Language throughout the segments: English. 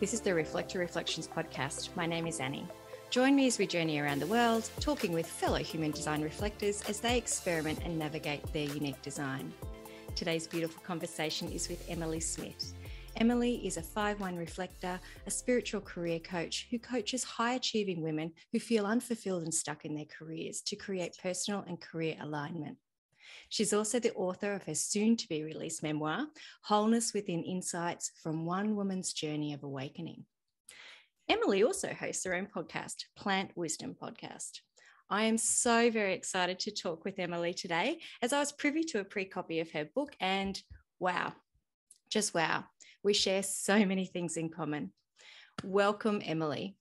This is the Reflector Reflections podcast. My name is Annie. Join me as we journey around the world, talking with fellow human design reflectors as they experiment and navigate their unique design. Today's beautiful conversation is with Emily Smith. Emily is a 5 1 reflector, a spiritual career coach who coaches high achieving women who feel unfulfilled and stuck in their careers to create personal and career alignment. She's also the author of her soon to be released memoir, Wholeness Within Insights from One Woman's Journey of Awakening. Emily also hosts her own podcast, Plant Wisdom Podcast. I am so very excited to talk with Emily today as I was privy to a pre copy of her book, and wow, just wow, we share so many things in common. Welcome, Emily.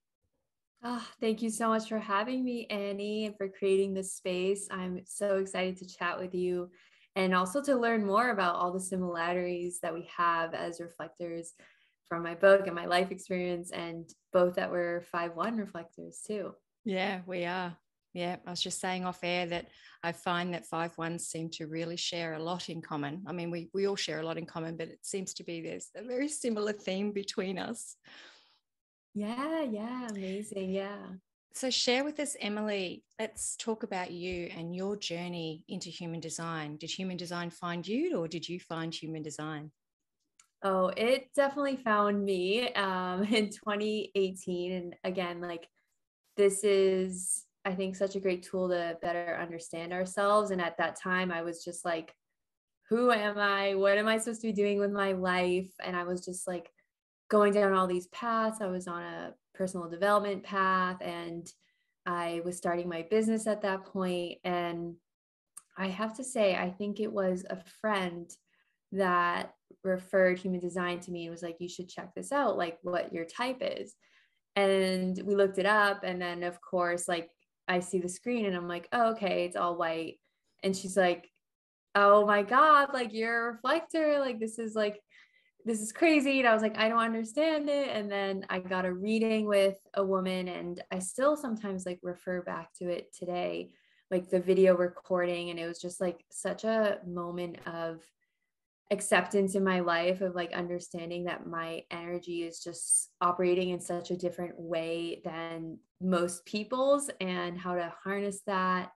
Oh, thank you so much for having me, Annie, and for creating this space. I'm so excited to chat with you and also to learn more about all the similarities that we have as reflectors from my book and my life experience, and both that we're 5 1 reflectors too. Yeah, we are. Yeah, I was just saying off air that I find that five ones seem to really share a lot in common. I mean, we we all share a lot in common, but it seems to be there's a very similar theme between us. Yeah, yeah, amazing. Yeah. So, share with us, Emily. Let's talk about you and your journey into human design. Did human design find you, or did you find human design? Oh, it definitely found me um, in 2018. And again, like this is, I think, such a great tool to better understand ourselves. And at that time, I was just like, who am I? What am I supposed to be doing with my life? And I was just like, going down all these paths. I was on a personal development path and I was starting my business at that point. And I have to say, I think it was a friend that referred human design to me and was like, you should check this out, like what your type is. And we looked it up. And then, of course, like I see the screen and I'm like, oh, okay, it's all white. And she's like, oh my God, like you're a reflector. Like this is like this is crazy. And I was like, I don't understand it. And then I got a reading with a woman, and I still sometimes like refer back to it today, like the video recording. And it was just like such a moment of acceptance in my life of like understanding that my energy is just operating in such a different way than most people's and how to harness that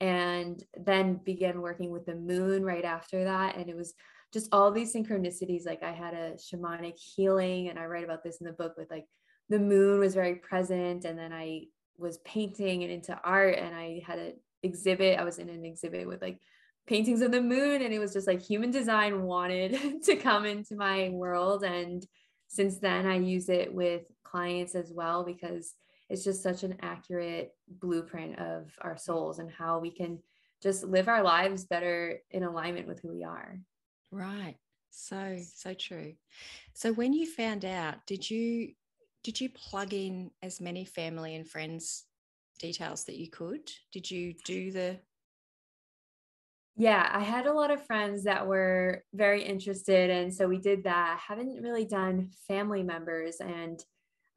and then began working with the moon right after that and it was just all these synchronicities. Like I had a shamanic healing, and I write about this in the book with like the moon was very present. And then I was painting and into art, and I had an exhibit. I was in an exhibit with like paintings of the moon, and it was just like human design wanted to come into my world. And since then, I use it with clients as well because it's just such an accurate blueprint of our souls and how we can just live our lives better in alignment with who we are. Right. So, so true. So when you found out, did you did you plug in as many family and friends details that you could? Did you do the yeah, I had a lot of friends that were very interested. And so we did that. I haven't really done family members. And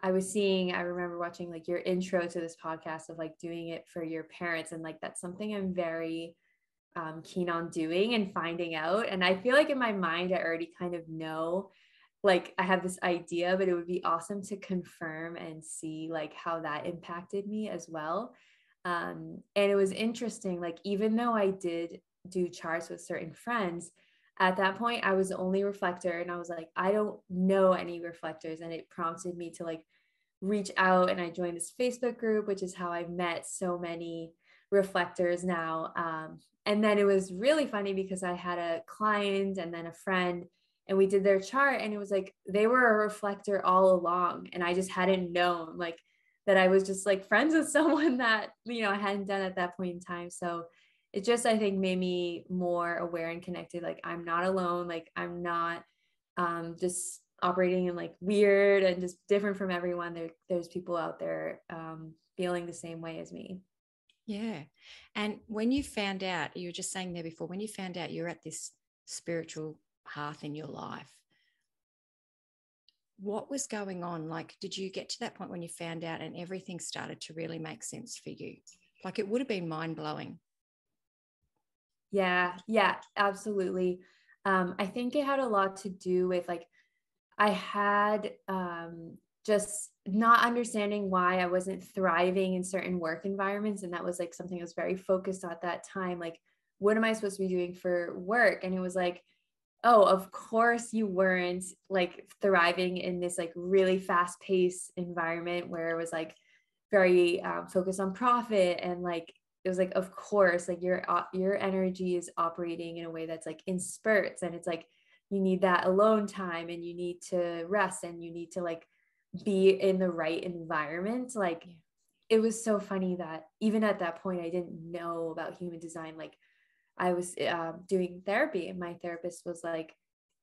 I was seeing, I remember watching like your intro to this podcast of like doing it for your parents. And like that's something I'm very um, keen on doing and finding out. And I feel like in my mind, I already kind of know, like I have this idea, but it would be awesome to confirm and see like how that impacted me as well. Um, and it was interesting, like even though I did do charts with certain friends, at that point I was the only reflector, and I was like, I don't know any reflectors, and it prompted me to like reach out and I joined this Facebook group, which is how I've met so many reflectors now. Um, and then it was really funny because I had a client and then a friend, and we did their chart, and it was like they were a reflector all along. And I just hadn't known like that I was just like friends with someone that, you know, I hadn't done at that point in time. So it just, I think, made me more aware and connected. Like, I'm not alone. Like, I'm not um, just operating in like weird and just different from everyone. There, there's people out there um, feeling the same way as me. Yeah. And when you found out, you were just saying there before, when you found out you're at this spiritual path in your life, what was going on? Like, did you get to that point when you found out and everything started to really make sense for you? Like, it would have been mind blowing. Yeah. Yeah. Absolutely. Um, I think it had a lot to do with like, I had um, just not understanding why I wasn't thriving in certain work environments. And that was like something I was very focused on at that time. Like, what am I supposed to be doing for work? And it was like, oh, of course you weren't like thriving in this like really fast paced environment where it was like very um, focused on profit and like it was like of course like your uh, your energy is operating in a way that's like in spurts and it's like you need that alone time and you need to rest and you need to like be in the right environment like yeah. it was so funny that even at that point i didn't know about human design like i was uh, doing therapy and my therapist was like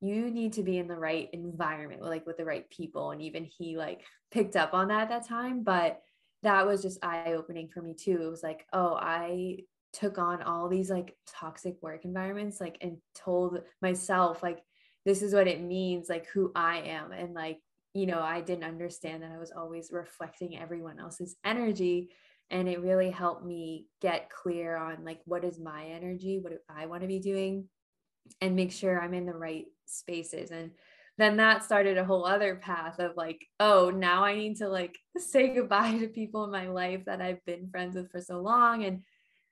you need to be in the right environment like with the right people. And even he like picked up on that at that time but that was just eye opening for me too. It was like oh i took on all these like toxic work environments like and told myself like this is what it means like who i am. And like you know, I didn't understand that I was always reflecting everyone else's energy. And it really helped me get clear on like, what is my energy? What do I want to be doing? And make sure I'm in the right spaces. And then that started a whole other path of like, oh, now I need to like say goodbye to people in my life that I've been friends with for so long. And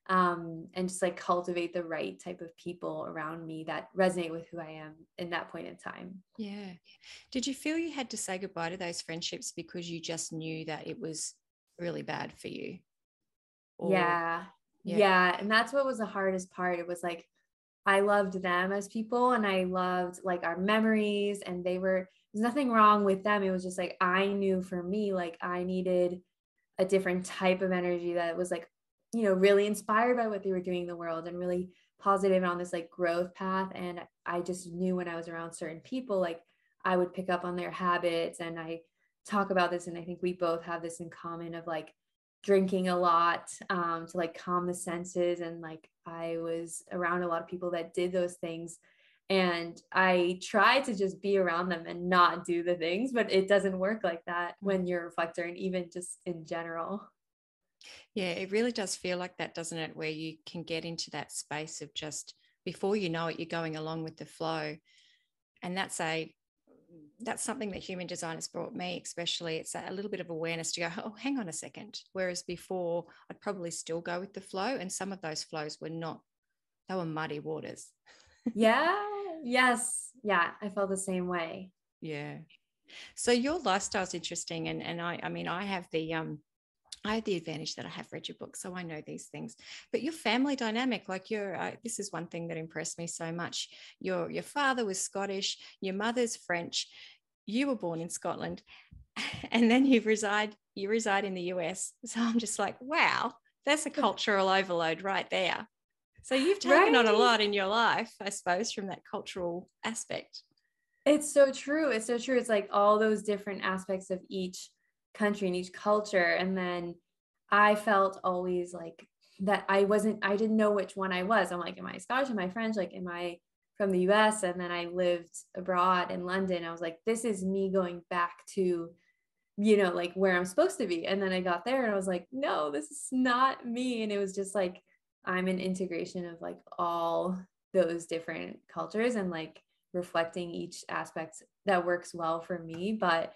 um, and just like cultivate the right type of people around me that resonate with who I am in that point in time. Yeah. Did you feel you had to say goodbye to those friendships because you just knew that it was really bad for you? Or, yeah. yeah. Yeah. And that's what was the hardest part. It was like, I loved them as people and I loved like our memories and they were, there's nothing wrong with them. It was just like, I knew for me, like I needed a different type of energy that was like you know, really inspired by what they were doing in the world and really positive on this like growth path. And I just knew when I was around certain people, like I would pick up on their habits and I talk about this. And I think we both have this in common of like drinking a lot um, to like calm the senses. And like I was around a lot of people that did those things. And I try to just be around them and not do the things, but it doesn't work like that when you're a reflector and even just in general. Yeah, it really does feel like that, doesn't it? Where you can get into that space of just before you know it, you're going along with the flow. And that's a that's something that human design has brought me, especially. It's a little bit of awareness to go, oh, hang on a second. Whereas before, I'd probably still go with the flow. And some of those flows were not, they were muddy waters. yeah. Yes. Yeah. I felt the same way. Yeah. So your lifestyle is interesting. And and I I mean, I have the um I have the advantage that I have read your book, so I know these things. But your family dynamic, like your, uh, this is one thing that impressed me so much. Your your father was Scottish, your mother's French, you were born in Scotland, and then you reside you reside in the US. So I'm just like, wow, that's a cultural overload right there. So you've taken right. on a lot in your life, I suppose, from that cultural aspect. It's so true. It's so true. It's like all those different aspects of each country and each culture. And then i felt always like that i wasn't i didn't know which one i was. I'm like am i scottish? Am i french? Like am i from the us and then i lived abroad in london. I was like this is me going back to you know like where i'm supposed to be. And then i got there and i was like no this is not me. And it was just like i'm an integration of like all those different cultures and like reflecting each aspect that works well for me. But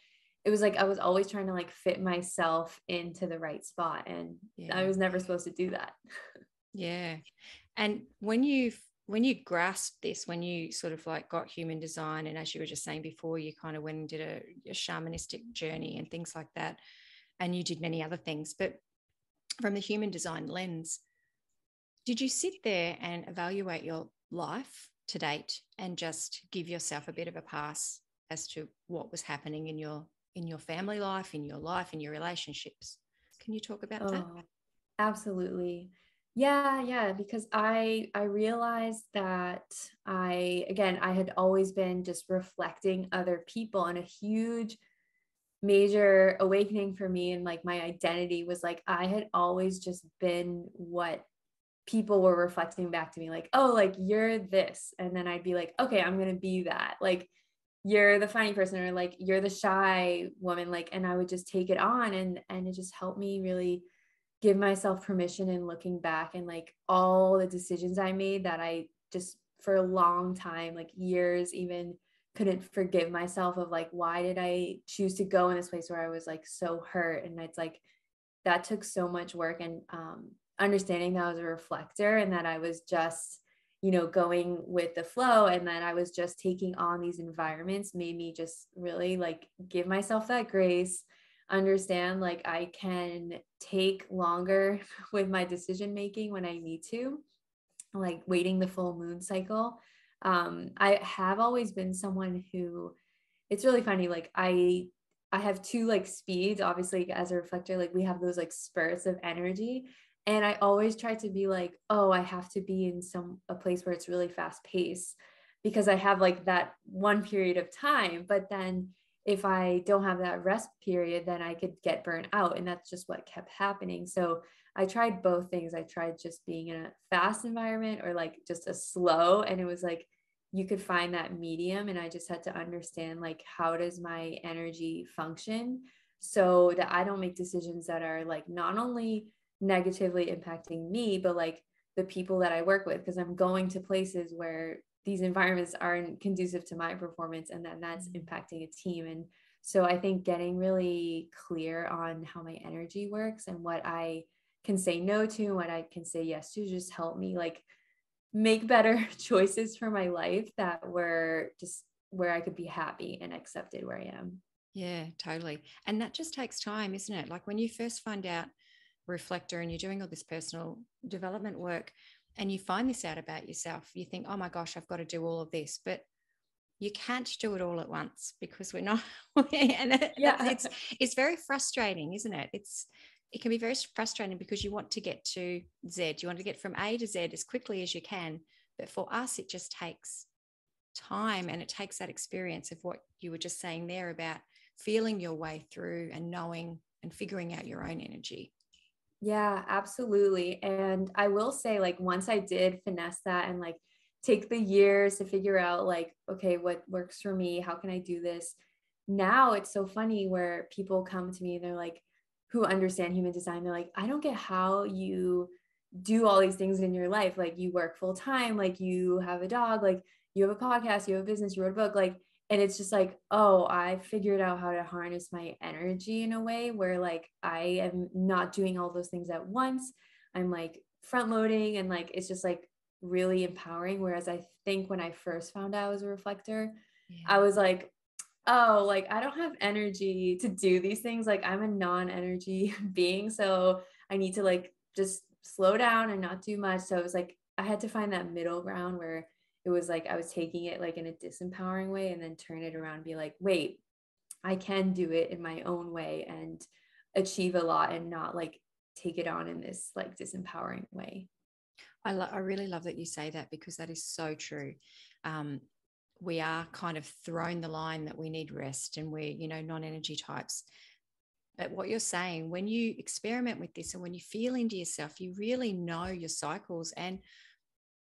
it was like I was always trying to like fit myself into the right spot and yeah. I was never supposed to do that. yeah. And when you when you grasped this, when you sort of like got human design, and as you were just saying before, you kind of went and did a, a shamanistic journey and things like that, and you did many other things. But from the human design lens, did you sit there and evaluate your life to date and just give yourself a bit of a pass as to what was happening in your in your family life, in your life, in your relationships. Can you talk about oh, that? Absolutely. Yeah, yeah, because I I realized that I again I had always been just reflecting other people and a huge major awakening for me and like my identity was like I had always just been what people were reflecting back to me like oh like you're this and then I'd be like okay I'm going to be that like you're the funny person or like you're the shy woman like and i would just take it on and and it just helped me really give myself permission and looking back and like all the decisions i made that i just for a long time like years even couldn't forgive myself of like why did I choose to go in this place where I was like so hurt? And it's like that took so much work and um, understanding that I was a reflector and that I was just you know going with the flow and that I was just taking on these environments made me just really like give myself that grace understand like I can take longer with my decision making when I need to like waiting the full moon cycle. Um i have always been someone who it's really funny like i i have two like speeds obviously as a reflector like we have those like spurts of energy and i always try to be like oh i have to be in some a place where it's really fast paced because i have like that one period of time but then if i don't have that rest period then i could get burnt out and that's just what kept happening so I tried both things. I tried just being in a fast environment or like just a slow and it was like you could find that medium and I just had to understand like how does my energy function so that I don't make decisions that are like not only negatively impacting me but like the people that I work with because I'm going to places where these environments aren't conducive to my performance and then that's mm-hmm. impacting a team and so I think getting really clear on how my energy works and what I can say no to what I can say yes to just help me like make better choices for my life that were just where I could be happy and accepted where I am. Yeah, totally. And that just takes time, isn't it? Like when you first find out reflector and you're doing all this personal development work and you find this out about yourself, you think, oh my gosh, I've got to do all of this. But you can't do it all at once because we're not and yeah. it's it's very frustrating isn't it it's it can be very frustrating because you want to get to Z, you want to get from A to Z as quickly as you can. But for us, it just takes time and it takes that experience of what you were just saying there about feeling your way through and knowing and figuring out your own energy. Yeah, absolutely. And I will say, like, once I did finesse that and like take the years to figure out, like, okay, what works for me? How can I do this? Now it's so funny where people come to me, and they're like, who understand human design they're like i don't get how you do all these things in your life like you work full time like you have a dog like you have a podcast you have a business you wrote a book like and it's just like oh i figured out how to harness my energy in a way where like i am not doing all those things at once i'm like front loading and like it's just like really empowering whereas i think when i first found out i was a reflector yeah. i was like oh, like I don't have energy to do these things. Like I'm a non energy being. So I need to like just slow down and not do much. So it was like I had to find that middle ground where it was like I was taking it like in a disempowering way and then turn it around and be like, wait, I can do it in my own way and achieve a lot and not like take it on in this like disempowering way. I, lo- I really love that you say that because that is so true. Um, we are kind of thrown the line that we need rest and we're, you know, non energy types. But what you're saying, when you experiment with this and when you feel into yourself, you really know your cycles. And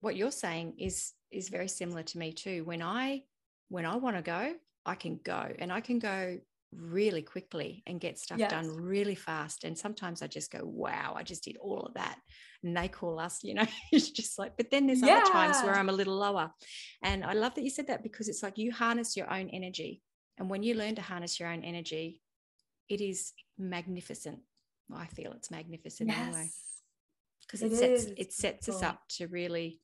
what you're saying is is very similar to me too. When I when I want to go, I can go and I can go really quickly and get stuff yes. done really fast. And sometimes I just go, wow, I just did all of that. And they call us, you know, it's just like, but then there's yeah. other times where I'm a little lower. And I love that you said that because it's like you harness your own energy. And when you learn to harness your own energy, it is magnificent. I feel it's magnificent yes. anyway. Because it, it, sets is. it sets cool. us up to really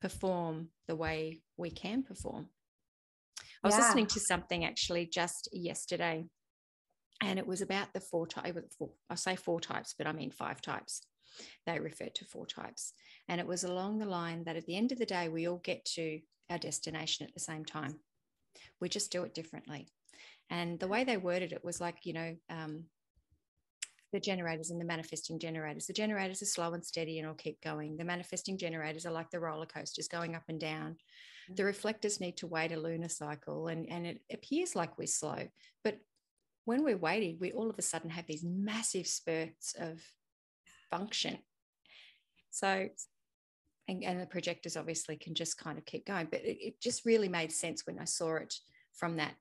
perform the way we can perform. I was yeah. listening to something actually just yesterday, and it was about the four types. I say four types, but I mean five types. They refer to four types. And it was along the line that at the end of the day, we all get to our destination at the same time. We just do it differently. And the way they worded it was like, you know, um, the generators and the manifesting generators. The generators are slow and steady and will keep going. The manifesting generators are like the roller coasters going up and down. The mm-hmm. reflectors need to wait a lunar cycle and, and it appears like we're slow. But when we're waiting, we all of a sudden have these massive spurts of function. So, and, and the projectors obviously can just kind of keep going, but it, it just really made sense when I saw it from that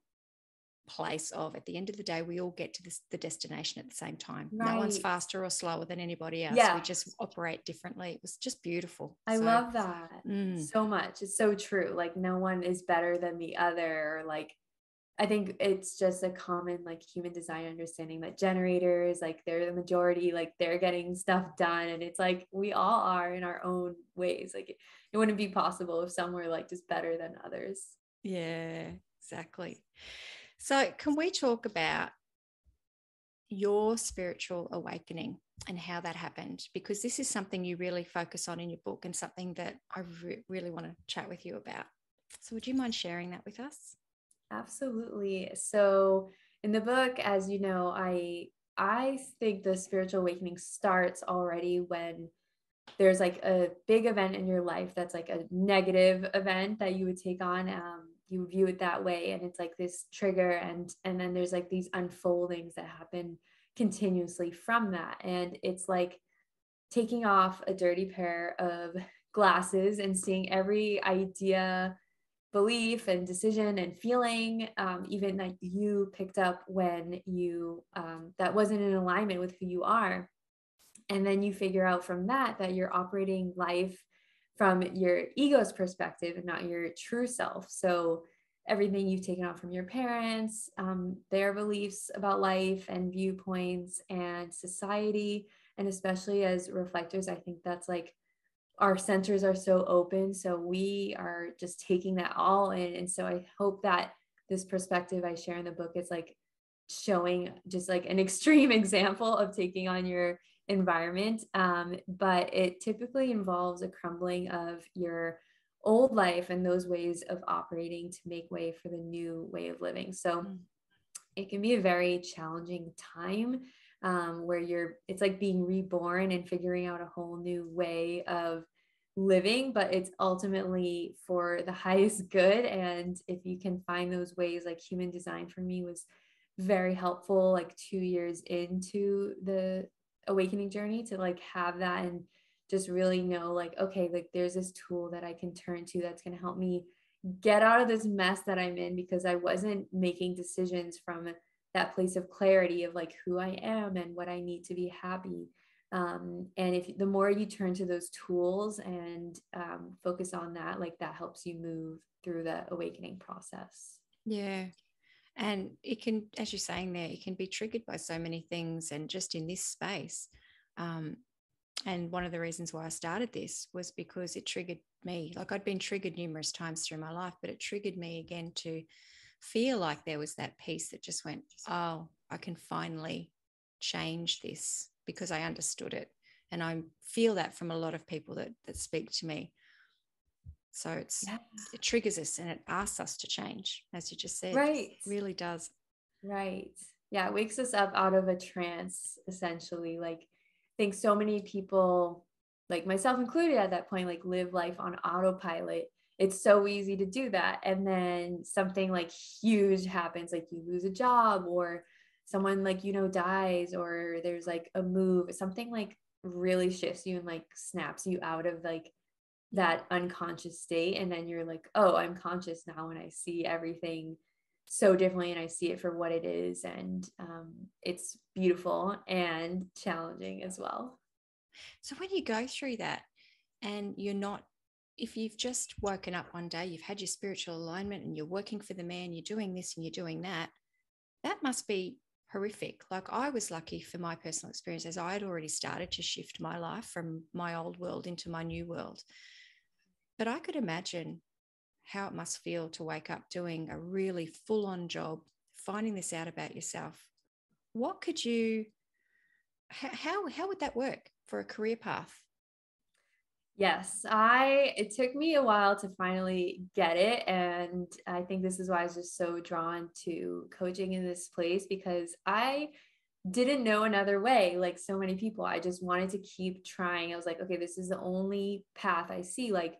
place of at the end of the day we all get to this, the destination at the same time right. no one's faster or slower than anybody else yeah. we just operate differently it was just beautiful i so, love that mm. so much it's so true like no one is better than the other like I think it's just a common like human design understanding that generators, like they're the majority, like they're getting stuff done. And it's like we all are in our own ways. Like it, it wouldn't be possible if some were like just better than others. Yeah, exactly. So, can we talk about your spiritual awakening and how that happened? Because this is something you really focus on in your book and something that I re- really want to chat with you about. So, would you mind sharing that with us? Absolutely. So, in the book, as you know, I I think the spiritual awakening starts already when there's like a big event in your life that's like a negative event that you would take on um, you view it that way and it's like this trigger and and then there's like these unfoldings that happen continuously from that and it's like taking off a dirty pair of glasses and seeing every idea belief and decision and feeling um, even that you picked up when you um, that wasn't in alignment with who you are and then you figure out from that that you're operating life from your ego's perspective and not your true self. So everything you've taken on from your parents, um, their beliefs about life and viewpoints and society, and especially as reflectors, I think that's like our centers are so open. So we are just taking that all in. And so I hope that this perspective I share in the book is like showing just like an extreme example of taking on your environment. Um, but it typically involves a crumbling of your old life and those ways of operating to make way for the new way of living. So mm. it can be a very challenging time um, where you're, it's like being reborn and figuring out a whole new way of living, but it's ultimately for the highest good. And if you can find those ways, like human design for me was very helpful, like two years into the awakening journey to like have that and just really know like okay like there's this tool that i can turn to that's going to help me get out of this mess that i'm in because i wasn't making decisions from that place of clarity of like who i am and what i need to be happy. Um, and if the more you turn to those tools and um, focus on that like that helps you move through the awakening process. Yeah and it can as you're saying there it can be triggered by so many things and just in this space. Um, and one of the reasons why i started this was because it triggered me. Like i'd been triggered numerous times through my life but it triggered me again to feel like there was that piece that just went oh i can finally change this because i understood it. And i feel that from a lot of people that that speak to me so it's yeah. it triggers us and it asks us to change, as you just said. Right. It really does. Right. Yeah. It wakes us up out of a trance, essentially. Like I think so many people, like myself included at that point, like live life on autopilot. It's so easy to do that. And then something like huge happens, like you lose a job or someone like you know dies or there's like a move, something like really shifts you and like snaps you out of like that unconscious state and then you're like oh i'm conscious now and i see everything so differently and i see it for what it is and um, it's beautiful and challenging as well so when you go through that and you're not if you've just woken up one day you've had your spiritual alignment and you're working for the man you're doing this and you're doing that that must be horrific. Like I was lucky for my personal experience as I had already started to shift my life from my old world into my new world. But I could imagine how it must feel to wake up doing a really full on job, finding this out about yourself. What could you, how, how would that work for a career path? Yes, I it took me a while to finally get it and I think this is why I was just so drawn to coaching in this place because I didn't know another way like so many people. I just wanted to keep trying. I was like, okay, this is the only path I see like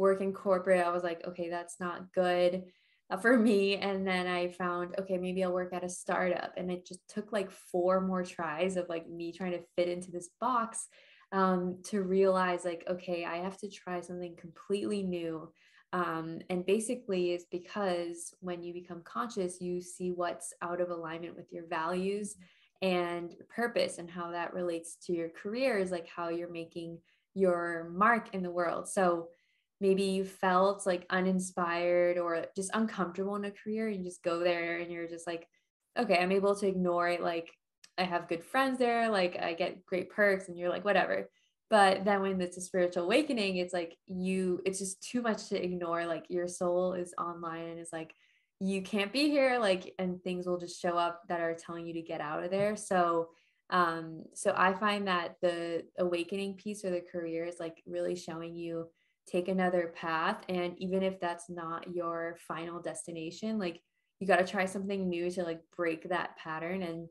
work in corporate, I was like, okay, that's not good uh, for me. And then I found, okay, maybe I'll work at a startup. And it just took like four more tries of like me trying to fit into this box um, to realize, like, okay, I have to try something completely new. Um, and basically, is because when you become conscious, you see what's out of alignment with your values and purpose and how that relates to your career is like how you're making your mark in the world. So maybe you felt like uninspired or just uncomfortable in a career, and you just go there and you're just like, okay, I'm able to ignore it. Like I have good friends there, like I get great perks, and you're like, whatever. But then when it's a spiritual awakening, it's like you, it's just too much to ignore. Like your soul is online and is like, you can't be here, like, and things will just show up that are telling you to get out of there. So um so i find that the awakening piece or the career is like really showing you take another path and even if that's not your final destination like you got to try something new to like break that pattern and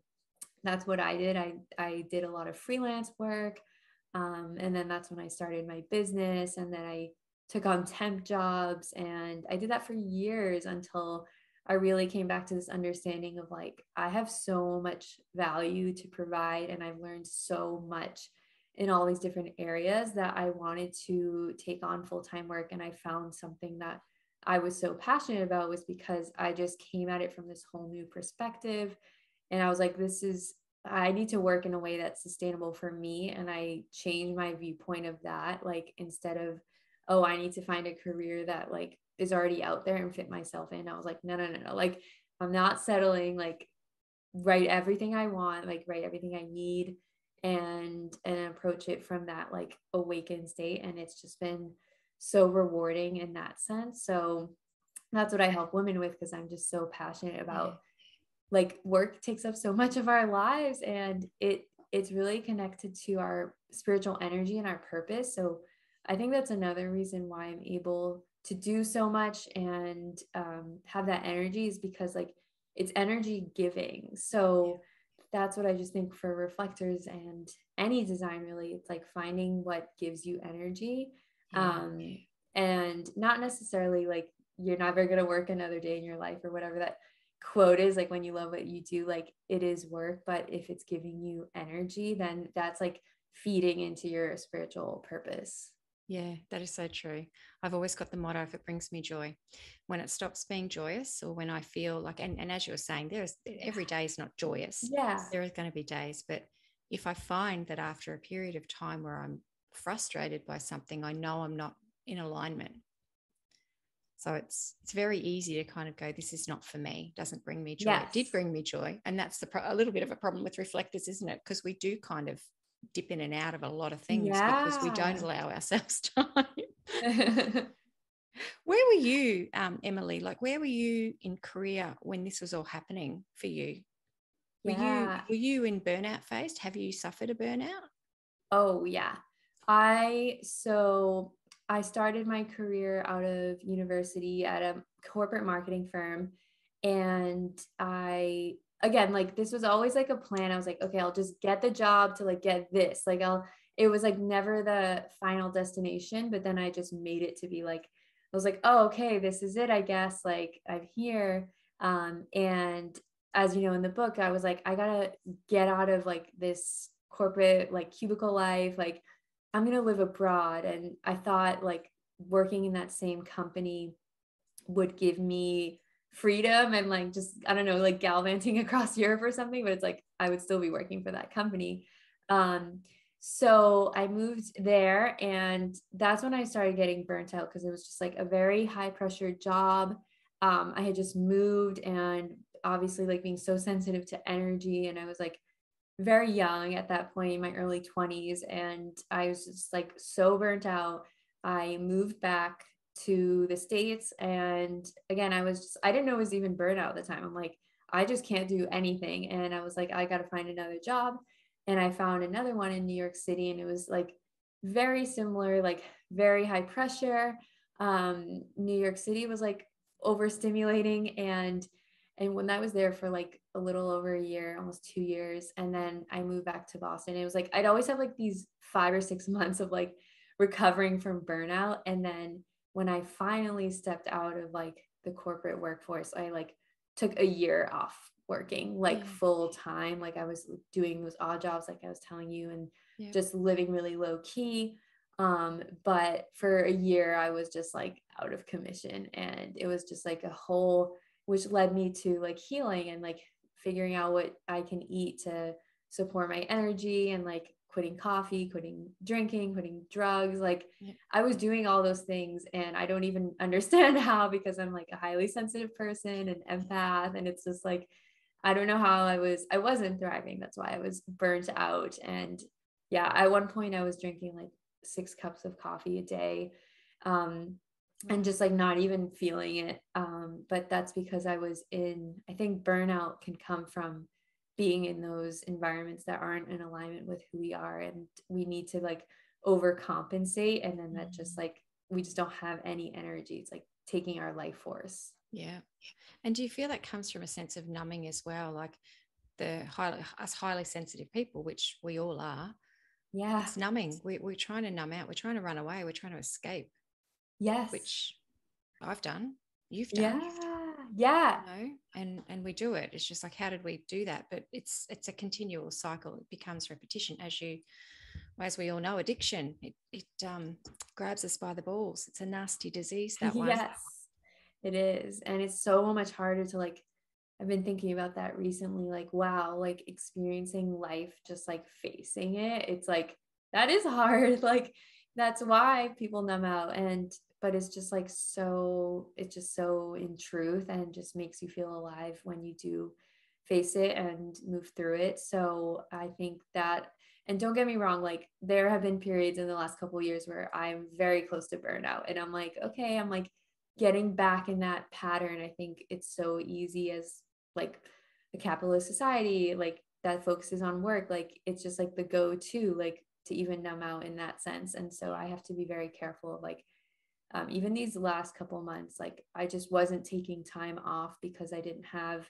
that's what i did. I i did a lot of freelance work um, and then that's when i started my business and then i took on temp jobs and i did that for years until i really came back to this understanding of like i have so much value to provide and i've learned so much in all these different areas that i wanted to take on full-time work and i found something that I was so passionate about was because I just came at it from this whole new perspective. And I was like, this is, I need to work in a way that's sustainable for me. And I changed my viewpoint of that. Like, instead of, oh, I need to find a career that like is already out there and fit myself in, I was like, no, no, no, no. Like, I'm not settling, like, write everything I want, like, write everything I need and and approach it from that like awakened state and it's just been so rewarding in that sense. So that's what I help women with because I'm just so passionate about like work takes up so much of our lives and it it's really connected to our spiritual energy and our purpose. So I think that's another reason why I'm able to do so much and um, have that energy is because like it's energy giving. So that's what I just think for reflectors and any design really. It's like finding what gives you energy um, and not necessarily like you're never going to work another day in your life or whatever that quote is like when you love what you do like it is work but if it's giving you energy then that's like feeding into your spiritual purpose yeah, that is so true. I've always got the motto if it brings me joy. When it stops being joyous, or when I feel like, and, and as you were saying, there's every day is not joyous. Yeah. There are going to be days, but if I find that after a period of time where I'm frustrated by something, I know I'm not in alignment. So it's it's very easy to kind of go, this is not for me. Doesn't bring me joy. Yes. It did bring me joy, and that's the pro- a little bit of a problem with reflectors, isn't it? Because we do kind of dip in and out of a lot of things yeah. because we don't allow ourselves time. where were you, um, Emily? Like, where were you in career when this was all happening for you? Were yeah. you were you in burnout phase? Have you suffered a burnout? Oh yeah, I so I started my career out of university at a corporate marketing firm and I again like this was always like a plan. I was like, okay, I'll just get the job to like get this. Like I'll it was like never the final destination, but then I just made it to be like I was like, oh, okay, this is it, I guess. Like I'm here. Um, and as you know in the book, I was like, I gotta get out of like this corporate like cubicle life, like I'm to live abroad. And I thought like working in that same company would give me freedom and like just, I don't know, like gallivanting across Europe or something, but it's like I would still be working for that company. Um, so I moved there and that's when I started getting burnt out because it was just like a very high pressure job. Um, I had just moved and obviously like being so sensitive to energy and I was like very young at that point in my early 20s and i was just like so burnt out i moved back to the states and again i was just i didn't know it was even burnout at the time. I'm like i just can't do anything. And i was like i got to find another job. And i found another one in new york city and it was like very similar like very high pressure. Um, new york city was like overstimulating and and when I was there for like a little over a year, almost two years, and then I moved back to Boston, it was like I'd always have like these five or six months of like recovering from burnout. And then when I finally stepped out of like the corporate workforce, I like took a year off working like yeah. full time. Like I was doing those odd jobs, like I was telling you, and yeah. just living really low key. Um, but for a year, I was just like out of commission, and it was just like a whole, which led me to like healing and like figuring out what I can eat to support my energy and like quitting coffee, quitting drinking, quitting drugs. Like yeah. I was doing all those things and I don't even understand how because I'm like a highly sensitive person and empath. And it's just like, I don't know how I was, I wasn't thriving. That's why I was burnt out. And yeah, at one point I was drinking like six cups of coffee a day. Um, and just like not even feeling it. Um, but that's because I was in, I think burnout can come from being in those environments that aren't in alignment with who we are and we need to like overcompensate and then that just mm. like we just don't have any energy. It's like taking our life force. Yeah. And do you feel that comes from a sense of numbing as well? Like the highly us highly sensitive people which we all are yeah. it's numbing. We, we're trying to numb out. We're trying to run away. We're trying to escape. Yes. Which i've done. You've done. Yeah yeah. you know? and and we do it. It's just like how did we do that? But it's it's a continual cycle. It becomes repetition as you as we all know addiction. It, it um grabs us by the balls. It's a nasty disease that one. Yes it is. And it's so much harder to like i've been thinking about that recently like wow like experiencing life just like facing it. It's like that is hard. Like that's why people numb out. And but it's just like so it's just so in truth and just makes you feel alive when you do face it and move through it. So i think that and don't get me wrong like there have been periods in the last couple years where i'm very close to burnout and i'm like okay i'm like getting back in that pattern. I think it's so easy as like a capitalist society like that focuses on work like it's just like the go-to like to even numb out in that sense. And so i have to be very careful of like um, even these last couple months like i just wasn't taking time off because i didn't have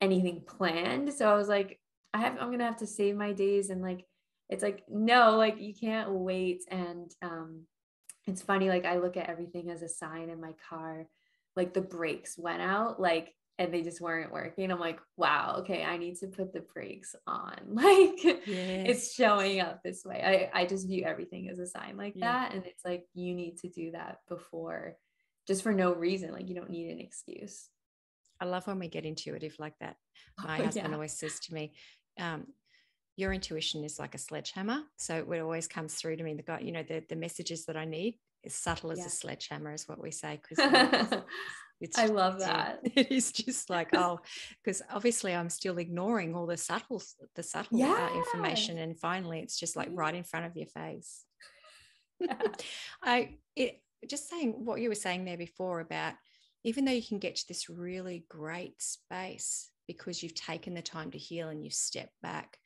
anything planned. So i was like i have i'm gonna have to save my days and like it's like no like you can't wait. And um it's funny like i look at everything as a sign in my car like the brakes went out like and they just weren't working. I'm like, wow, okay, I need to put the brakes on. Like yes. it's showing up this way. I, I just view everything as a sign like yeah. that. And it's like you need to do that before just for no reason. Like you don't need an excuse. I love when we get intuitive like that. My oh, husband yeah. always says to me, um, your intuition is like a sledgehammer. So it always comes through to me. The guy, you know, the, the messages that I need as subtle as yeah. a sledgehammer is what we say because It's I love that. It is just like, oh, because obviously I'm still ignoring all the subtle, the subtle uh, yeah. uh, information. And finally it's just like right in front of your face. I it, just saying what you were saying there before about even though you can get to this really great space because you've taken the time to heal and you've stepped back.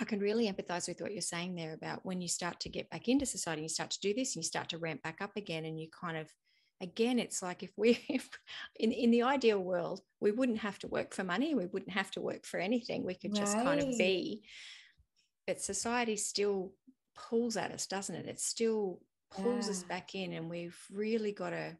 I can really empathize with what you're saying there about when you start to get back into society, you start to do this and you start to ramp back up again, and you kind of again it's like if we if in, in the ideal world we wouldn't have to work for money we wouldn't have to work for anything we could just right. kind of be but society still pulls at us doesn't it it still pulls yeah. us back in and we've really got to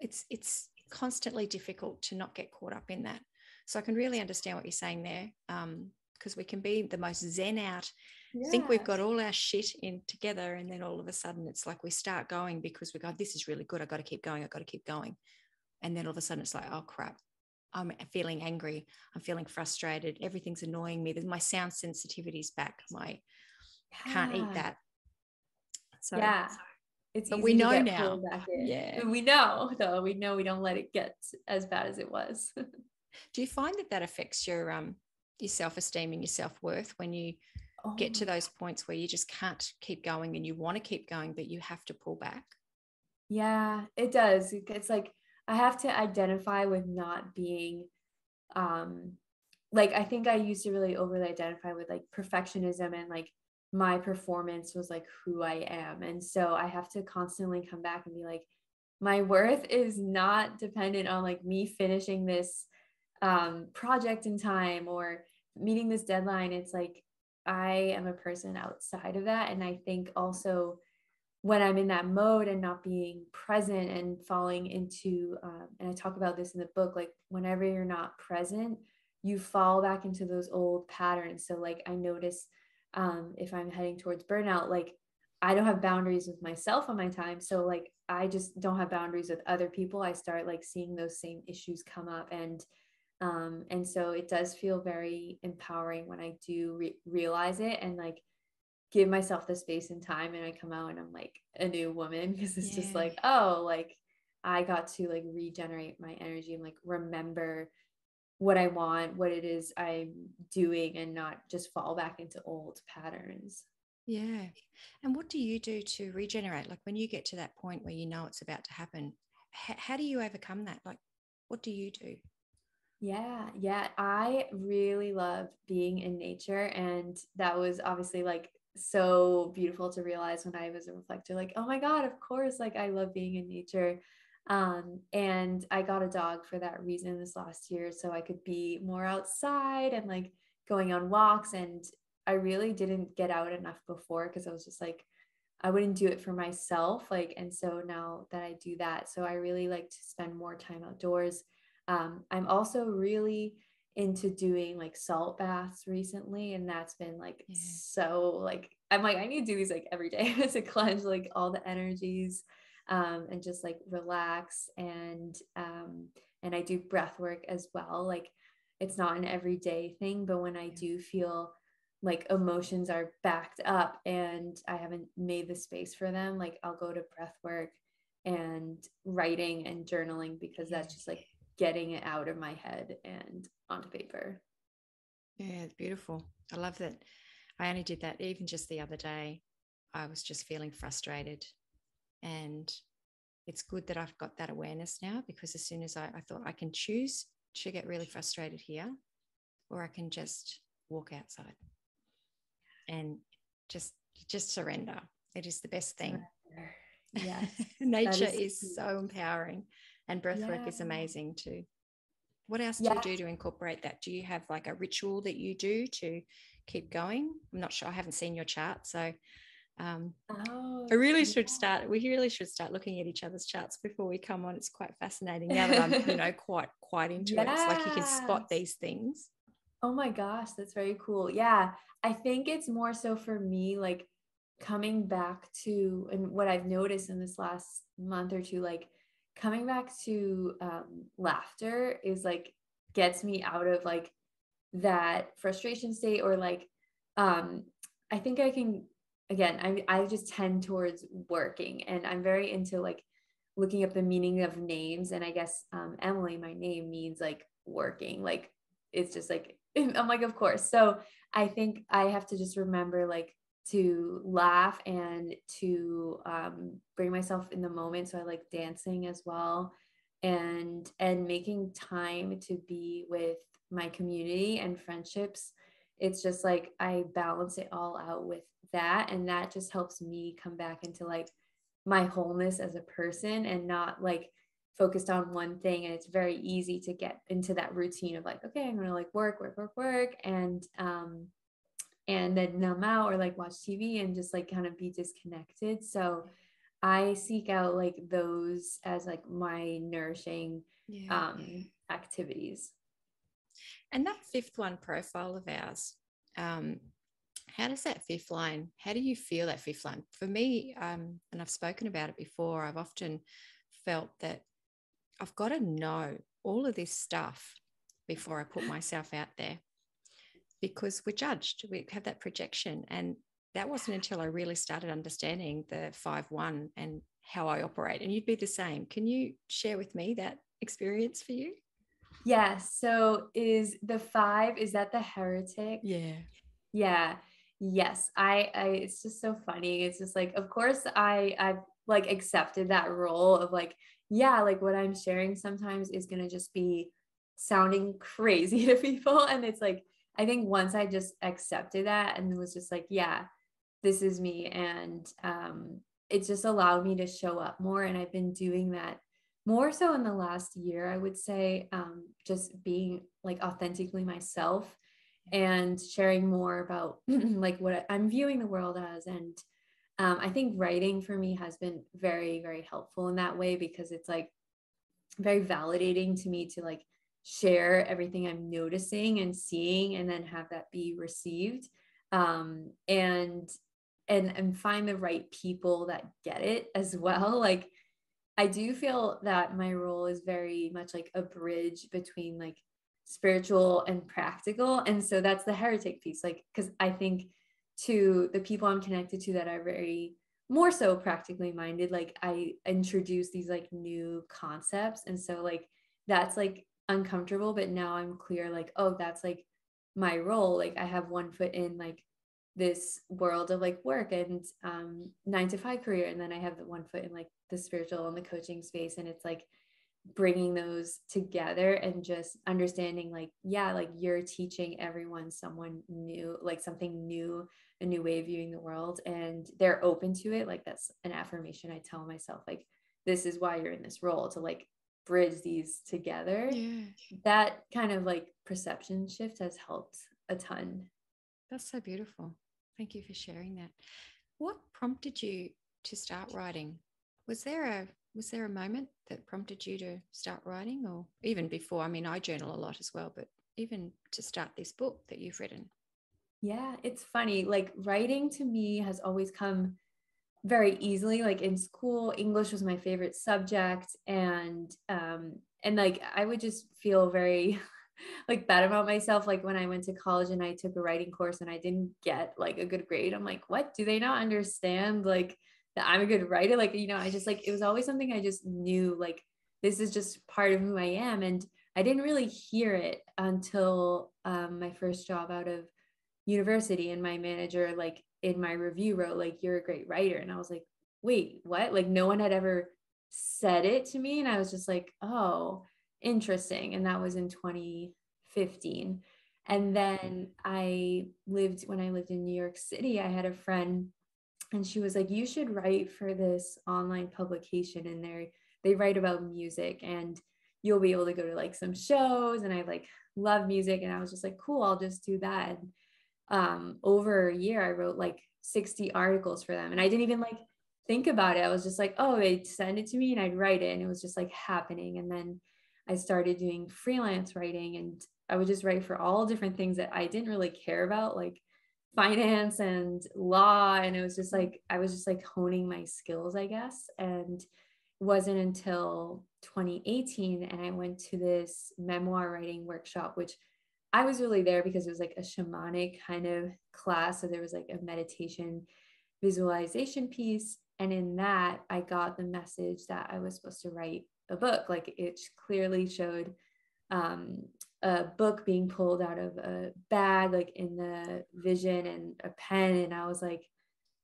it's it's constantly difficult to not get caught up in that so i can really understand what you're saying there um because we can be the most zen out yeah. think we've got all our shit in together and then all of a sudden it's like we start going because we go this is really good. I got to keep going. I got to keep going. And then all of a sudden it's like oh crap. I'm feeling angry. I'm feeling frustrated. Everything's annoying me. My sound sensitivity is back. My yeah. can't eat that. So yeah. it's but we know now. yeah. We know though. We know we don't let it get as bad as it was. Do you find that that affects your um your self-esteem and your self-worth when you oh. get to oh. those points where you just can't keep going and you want to keep going, but you have to pull back? Yeah, it does. It's like I have to identify with not being um like I think I used to really overly identify with like perfectionism and like my performance was like who I am. And so I have to constantly come back and be like, my worth is not dependent on like me finishing this um, project in time or meeting this deadline. It's like I am a person outside of that. And I think also when I'm in that mode and not being present and falling into, um, and I talk about this in the book, like whenever you're not present, you fall back into those old patterns. So, like, I notice um, if I'm heading towards burnout, like I don't have boundaries with myself on my time. So like I just don't have boundaries with other people. I start like seeing those same issues come up and um and so it does feel very empowering when I do re- realize it and like give myself the space and time and I come out and I'm like a new woman because it's yeah. just like oh like I got to like regenerate my energy and like remember what I want, what it is I'm doing and not just fall back into old patterns. Yeah. And what do you do to regenerate? Like when you get to that point where you know it's about to happen, how do you overcome that? Like, what do you do? Yeah, yeah. I really love being in nature. And that was obviously like so beautiful to realize when I was a reflector, like, oh my God, of course, like I love being in nature. Um, and I got a dog for that reason this last year. So I could be more outside and like going on walks and I really didn't get out enough before because I was just like, I wouldn't do it for myself. Like, and so now that I do that, so I really like to spend more time outdoors. Um, I'm also really into doing like salt baths recently, and that's been like yeah. so like I'm like I need to do these like every day to cleanse like all the energies um, and just like relax and um, and I do breath work as well. Like it's not an everyday thing, but when I do feel like emotions are backed up and I haven't made the space for them, like I'll go to breath work and writing and journaling because that's just like getting it out of my head and onto paper. Yeah, it's beautiful. I love that. I only did that even just the other day. I was just feeling frustrated. And it's good that I've got that awareness now because as soon as I, I thought I can choose to get really frustrated here, or I can just walk outside and just just surrender. It is the best thing. Yes. Nature is, is so empowering and breath yeah. work is amazing too. What else do you do to incorporate that? Do you have like a ritual that you do to keep going? I'm not sure. I haven't seen your chart. So um, oh, I really yeah. should start. We really should start looking at each other's charts before we come on. It's quite fascinating now that I'm, you know, quite quite into yes. it. It's like you can spot these things. Oh my gosh, that's very cool. Yeah, I think it's more so for me, like coming back to, and what I've noticed in this last month or two, like coming back to um, laughter is like gets me out of like that frustration state or like um i think i can again i i just tend towards working and i'm very into like looking up the meaning of names and i guess um emily my name means like working like it's just like i'm like of course. So i think i have to just remember like to laugh and to um, bring myself in the moment. So i like dancing as well and and making time to be with my community and friendships. It's just like i balance it all out with that and that just helps me come back into like my wholeness as a person and not like focused on one thing. And it's very easy to get into that routine of like okay i'm gonna like work work work work. And um and then numb out or like watch TV and just like kind of be disconnected. So I seek out like those as like my nourishing yeah. um, activities. And that fifth one profile of ours, um, how does that fifth line, how do you feel that fifth line? For me, um, and I've spoken about it before, I've often felt that I've got to know all of this stuff before I put myself out there because we're judged. We have that projection. And that wasn't until I really started understanding the 5 1 and how I operate. And you'd be the same. Can you share with me that experience for you? Yeah. So is the five, is that the heretic? Yeah. Yeah. Yes. I, I it's just so funny. It's just like, of course I I've like accepted that role of like, yeah, like what I'm sharing sometimes is gonna just be sounding crazy to people. And it's like I think once I just accepted that and was just like, yeah, this is me. And um, it just allowed me to show up more. And I've been doing that more so in the last year, I would say, um, just being like authentically myself and sharing more about like what I'm viewing the world as. And um, I think writing for me has been very, very helpful in that way because it's like very validating to me to like share everything I'm noticing and seeing and then have that be received. Um, and and and find the right people that get it as well. Like i do feel that my role is very much like a bridge between like spiritual and practical. And so that's the heretic piece like because i think to the people i'm connected to that are very more so practically minded like i introduce these like new concepts. And so like that's like uncomfortable but now i'm clear like oh that's like my role like i have one foot in like this world of like work and um nine to five career and then i have the one foot in like the spiritual and the coaching space and it's like bringing those together and just understanding like yeah like you're teaching everyone someone new like something new a new way of viewing the world and they're open to it. Like that's an affirmation i tell myself like this is why you're in this role to like bridge these together yeah. that kind of like perception shift has helped a ton. That's so beautiful. Thank you for sharing that. What prompted you to start writing? Was there a was there a moment that prompted you to start writing or even before? I mean i journal a lot as well but even to start this book that you've written. Yeah it's funny like writing to me has always come very easily. Like in school english was my favorite subject and um and like i would just feel very like bad about myself. Like when i went to college and i took a writing course and i didn't get like a good grade i'm like what? Do they not understand like that i'm a good writer? Like you know i just like it was always something i just knew like this is just part of who i am and i didn't really hear it until um, my first job out of university and my manager like in my review wrote like you're a great writer and i was like wait what? Like no one had ever said it to me and i was just like oh interesting and that was in 2015 and then i lived when i lived in new york city i had a friend and she was like you should write for this online publication and they they write about music and you'll be able to go to like some shows and i like love music and i was just like cool i'll just do that. and, um, over a year i wrote like 60 articles for them and i didn't even like think about it i was just like oh they'd send it to me and i'd write it and it was just like happening and then I started doing freelance writing and I would just write for all different things that I didn't really care about, like finance and law. And it was just like, I was just like honing my skills, I guess. And it wasn't until 2018 and I went to this memoir writing workshop, which I was really there because it was like a shamanic kind of class. So there was like a meditation visualization piece. And in that, I got the message that I was supposed to write a book. Like it clearly showed um, a book being pulled out of a bag, like in the vision and a pen. And I was like,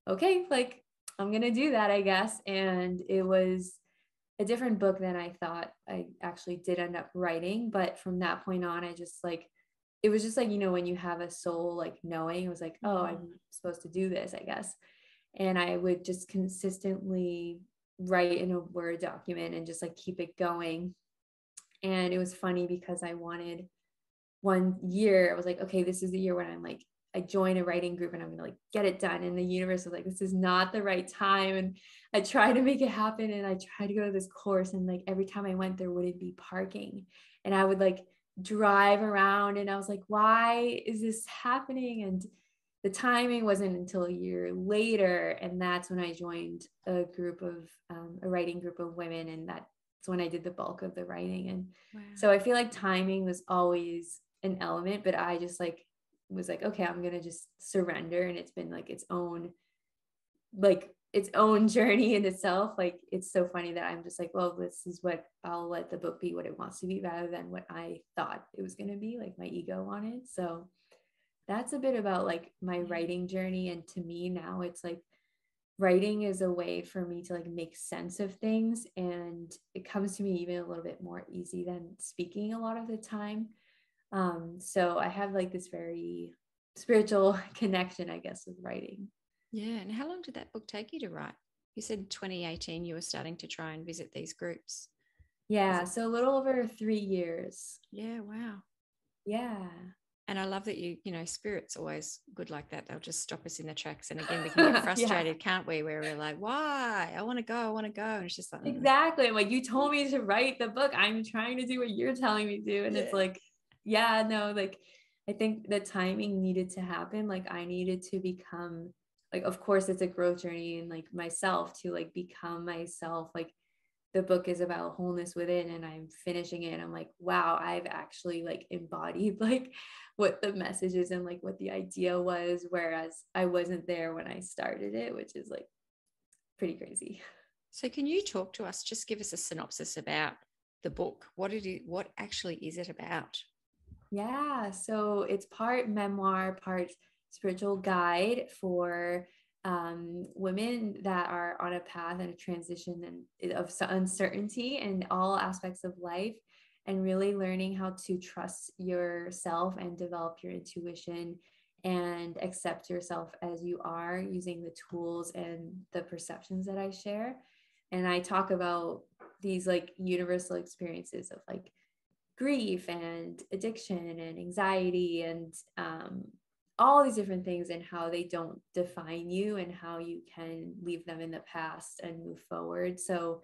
okay, like I'm going to do that, I guess. And it was a different book than I thought I actually did end up writing. But from that point on, I just like, it was just like, you know, when you have a soul like knowing, it was like, oh, I'm mm-hmm. supposed to do this, I guess. And I would just consistently write in a Word document and just like keep it going. And it was funny because I wanted one year, I was like, okay, this is the year when I'm like, I join a writing group and I'm gonna like get it done. And the universe was like, this is not the right time. And I tried to make it happen and I tried to go to this course. And like every time I went, there wouldn't be parking. And I would like drive around and I was like, why is this happening? And the timing wasn't until a year later and that's when i joined a group of um, a writing group of women and that's when i did the bulk of the writing and wow. so i feel like timing was always an element but i just like was like okay i'm gonna just surrender and it's been like its own like its own journey in itself like it's so funny that i'm just like well this is what i'll let the book be what it wants to be rather than what i thought it was going to be like my ego wanted. So that's a bit about like my writing journey. And to me now it's like writing is a way for me to like make sense of things. And it comes to me even a little bit more easy than speaking a lot of the time. Um so i have like this very spiritual connection i guess with writing yeah and how long did that book take you to write you said 2018 you were starting to try and visit these groups yeah so a little over three years yeah wow yeah and I love that you, you know, spirit's always good like that. They'll just stop us in the tracks. And again, we can get frustrated, yeah. can't we? Where we're like, why? I want to go, I want to go. And it's just like, mm. exactly. I'm like, you told me to write the book. I'm trying to do what you're telling me to do. And yeah. it's like, yeah, no, like I think the timing needed to happen. Like I needed to become like of course it's a growth journey and like myself to like become myself like the book is about wholeness within and i'm finishing it and i'm like wow i've actually like embodied like what the message is and like what the idea was whereas i wasn't there when i started it which is like pretty crazy. So can you talk to us just give us a synopsis about the book? What it is what actually is it about? Yeah so it's part memoir part spiritual guide for um, women that are on a path and a transition and of uncertainty in all aspects of life and really learning how to trust yourself and develop your intuition and accept yourself as you are using the tools and the perceptions that I share. And I talk about these like universal experiences of like grief and addiction and anxiety and um, all these different things and how they don't define you and how you can leave them in the past and move forward. So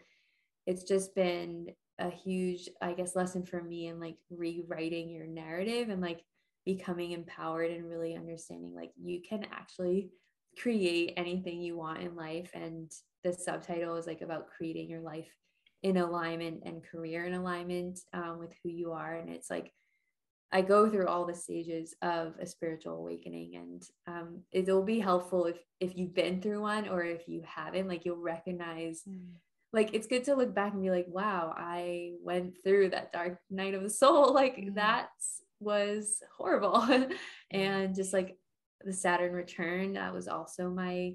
it's just been a huge, I guess, lesson for me in like rewriting your narrative and like becoming empowered and really understanding like you can actually create anything you want in life. And the subtitle is like about creating your life in alignment and career in alignment um, with who you are. And it's like, I go through all the stages of a spiritual awakening, and um, it'll be helpful if if you've been through one or if you haven't. Like you'll recognize, mm. like it's good to look back and be like, "Wow, I went through that dark night of the soul. Like mm. that was horrible," and just like the Saturn return, that was also my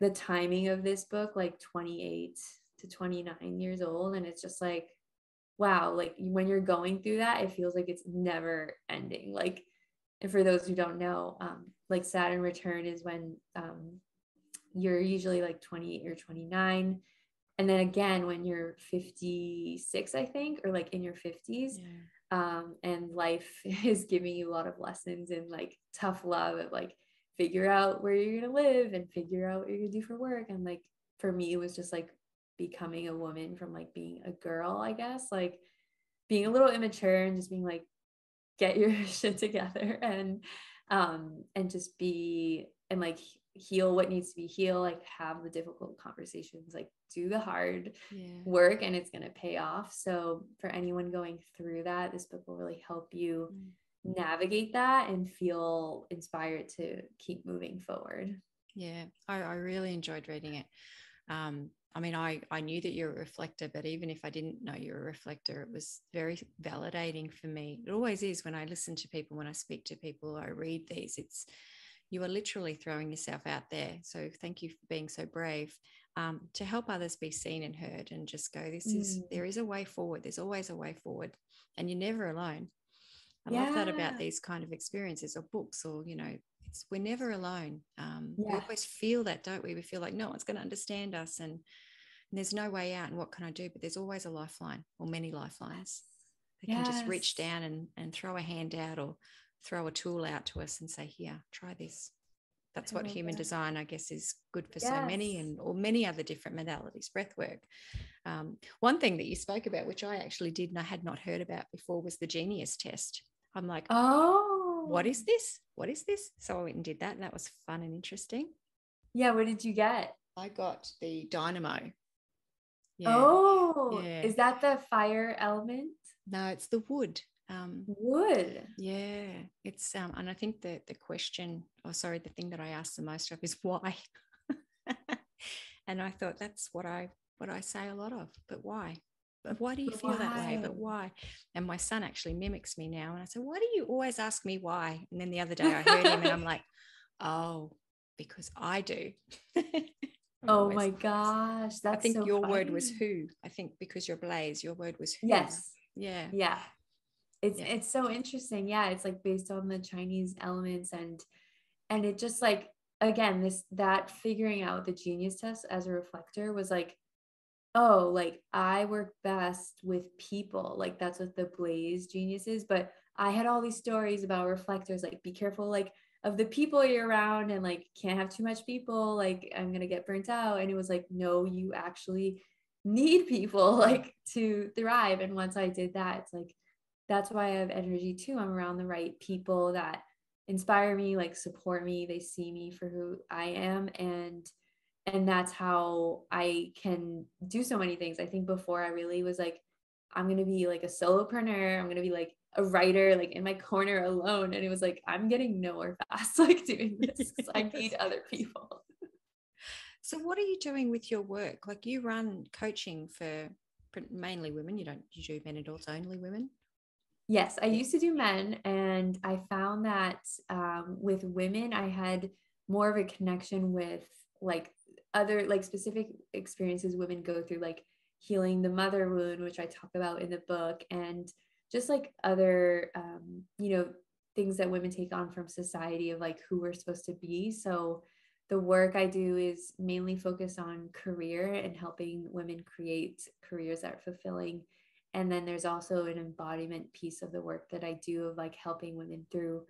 the timing of this book, like 28 to 29 years old, and it's just like wow, like when you're going through that, it feels like it's never ending. Like, and for those who don't know, um, like Saturn return is when um, you're usually like 28 or 29. And then again, when you're 56, I think, or like in your 50s, yeah. um, and life is giving you a lot of lessons and like tough love of like figure out where you're gonna live and figure out what you're gonna do for work. And like for me, it was just like becoming a woman from like being a girl, I guess, like being a little immature and just being like, get your shit together and um and just be and like heal what needs to be healed, like have the difficult conversations, like do the hard yeah. work and it's gonna pay off. So for anyone going through that, this book will really help you mm. navigate that and feel inspired to keep moving forward. Yeah, I, I really enjoyed reading it. Um, I mean, I, I knew that you're a reflector, but even if I didn't know you're a reflector, it was very validating for me. It always is when I listen to people, when I speak to people, I read these, it's you are literally throwing yourself out there. So thank you for being so brave um, to help others be seen and heard and just go, this mm. is, there is a way forward. There's always a way forward and you're never alone. I yeah. love that about these kind of experiences or books or, you know, it's we're never alone. Um, We always feel that, don't we? We feel like no one's going to understand us, and, and, there's no way out. And what can I do? But there's always a lifeline, or many lifelines. They yes. can just reach down and and throw a hand out, or throw a tool out to us and say, "Here, try this." That's what human that. design, I guess, is good for yes. so many, and or many other different modalities. Breath work. Um, one thing that you spoke about, which I actually did and I had not heard about before, was the genius test. I'm like, oh what is this? What is this? So I went and did that, and that was fun and interesting. Yeah, what did you get? I got the dynamo. Yeah. Oh, yeah. is that the fire element? No, it's the wood. Um, wood. Yeah, it's um, and I think the the question, or oh, sorry, the thing that I asked the most of is why. and I thought that's what I what I say a lot of, but why? But why do you feel why? that way? But why? And my son actually mimics me now. And I said, why do you always ask me why? And then the other day I heard him and I'm like, oh, because I do. oh my gosh. That's I think so your funny. word was who. I think because you're Blaze, your word was who. Yes. Yeah. Yeah. It's yeah. it's so interesting. Yeah. It's like based on the Chinese elements and and it just like again, this that figuring out the genius test as a reflector was like oh, like I work best with people. Like that's what the Blaze genius is. But I had all these stories about reflectors, like be careful, like of the people you're around and like can't have too much people. Like I'm gonna get burnt out. And it was like, no, you actually need people like to thrive. And once I did that, it's like that's why I have energy too. I'm around the right people that inspire me, like support me. They see me for who I am and and that's how I can do so many things. I think before I really was like I'm going to be like a solopreneur. I'm going to be like a writer like in my corner alone and it was like I'm getting nowhere fast like doing this. I need other people. So what are you doing with your work? Like you run coaching for mainly women. You don't you do men adults only women? Yes, I used to do men, and I found that um, with women, I had more of a connection with like other like specific experiences women go through, like healing the mother wound, which I talk about in the book, and just like other, um, you know, things that women take on from society of like who we're supposed to be. So the work I do is mainly focused on career and helping women create careers that are fulfilling and then there's also an embodiment piece of the work that i do of like helping women through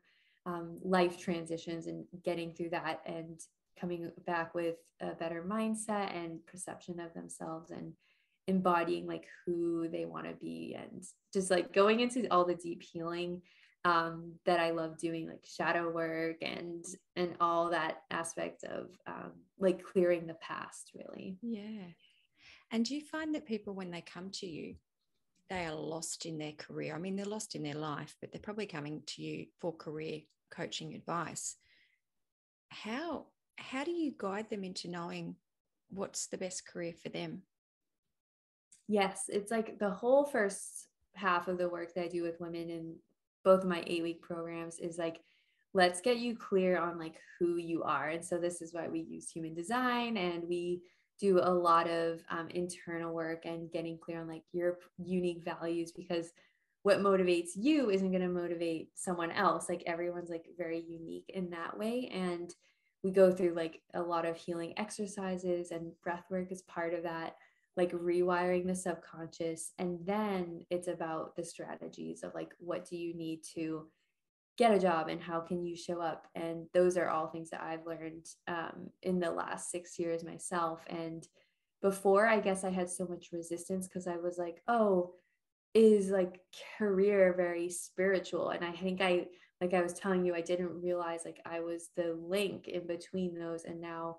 um, life transitions and getting through that and coming back with a better mindset and perception of themselves and embodying like who they want to be and just like going into all the deep healing um, that I love doing, like shadow work and and all that aspect of um, like clearing the past, really. Yeah. And do you find that people, when they come to you, they are lost in their career. I mean, they're lost in their life, but they're probably coming to you for career coaching advice. How how do you guide them into knowing what's the best career for them? Yes, it's like the whole first half of the work that I do with women in both of my 8-week programs is like let's get you clear on like who you are. And so this is why we use human design and we do a lot of um, internal work and getting clear on like your unique values because what motivates you isn't going to motivate someone else like everyone's like very unique in that way and we go through like a lot of healing exercises and breath work is part of that like rewiring the subconscious. And then it's about the strategies of like what do you need to get a job and how can you show up? And those are all things that i've learned um, in the last six years myself. And before i guess i had so much resistance because i was like oh is like career very spiritual? And i think i like i was telling you i didn't realize like i was the link in between those and now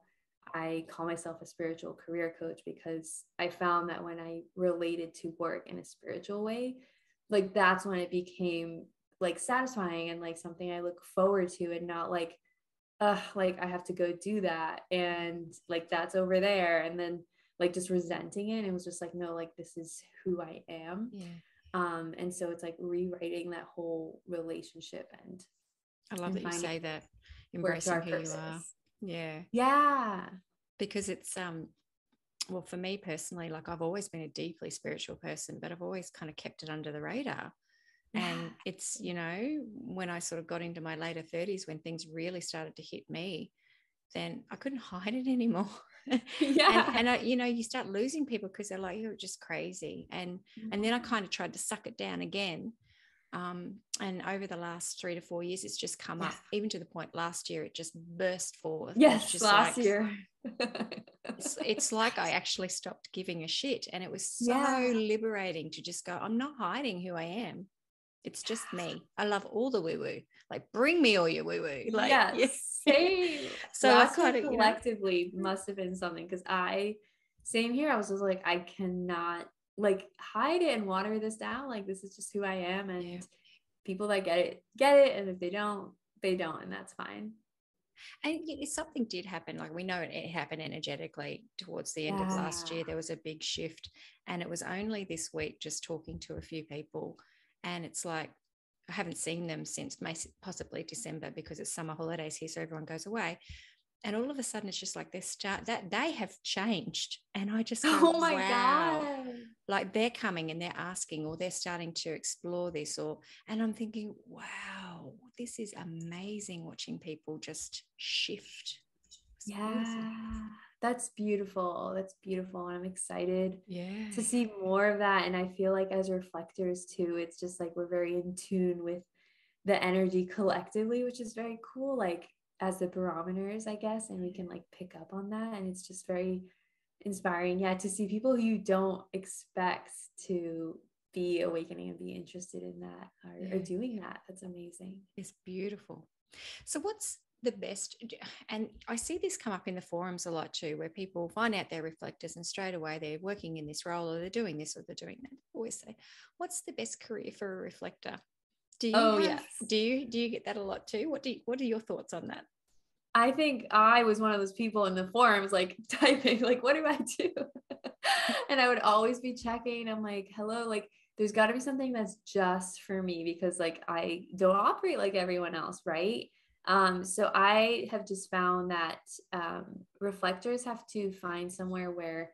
i call myself a spiritual career coach because i found that when i related to work in a spiritual way like that's when it became like satisfying and like something I look forward to and not like uh like I have to go do that and like that's over there and then like just resenting it it was just like no like this is who I am. Yeah um and so it's like rewriting that whole relationship and I love that you say that embracing who you are. yeah. Yeah. Because it's um well for me personally like I've always been a deeply spiritual person but I've always kind of kept it under the radar. And it's you know when i sort of got into my later 30s when things really started to hit me then i couldn't hide it anymore yeah and, and I, you know you start losing people because they're like you're just crazy and mm-hmm. and then i kind of tried to suck it down again um, and over the last three to four years it's just come yeah. up even to the point last year it just burst forth yes last like, year it's, it's, like i actually stopped giving a shit and it was so yeah. liberating to just go i'm not hiding who i am it's just me. I love all the woo woo. Like, bring me all your woo woo. Like, yes, yes. same. so I kind of collectively you know, must have been something because I, same here. I was just like, I cannot like hide it and water this down. Like, this is just who I am. And yeah. people that get it, get it. And if they don't, they don't. And that's fine. And something did happen. Like we know it, it happened energetically towards the end yeah. of last year. There was a big shift. And it was only this week, just talking to a few people and it's like I haven't seen them since possibly December because it's summer holidays here, so everyone goes away. And all of a sudden, it's just like they start that they have changed, and I just go, oh my wow. god, like they're coming and they're asking, or they're starting to explore this, or and I'm thinking, wow, this is amazing watching people just shift. It's yeah. Awesome that's beautiful that's beautiful and i'm excited yeah to see more of that and i feel like as reflectors too it's just like we're very in tune with the energy collectively which is very cool like as the barometers i guess and we can like pick up on that and it's just very inspiring yeah to see people who you don't expect to be awakening and be interested in that or, yeah. or doing that. That's amazing. It's beautiful. So, what's the best? And I see this come up in the forums a lot too, where people find out they're reflectors and straight away they're working in this role or they're doing this or they're doing that. I always say, what's the best career for a reflector? Do you oh, have, yes. do you do you get that a lot too? What do you, what are your thoughts on that? I think I was one of those people in the forums like typing like what do I do? and I would always be checking. I'm like, hello, like there's got to be something that's just for me because like I don't operate like everyone else, right? Um, so I have just found that um, reflectors have to find somewhere where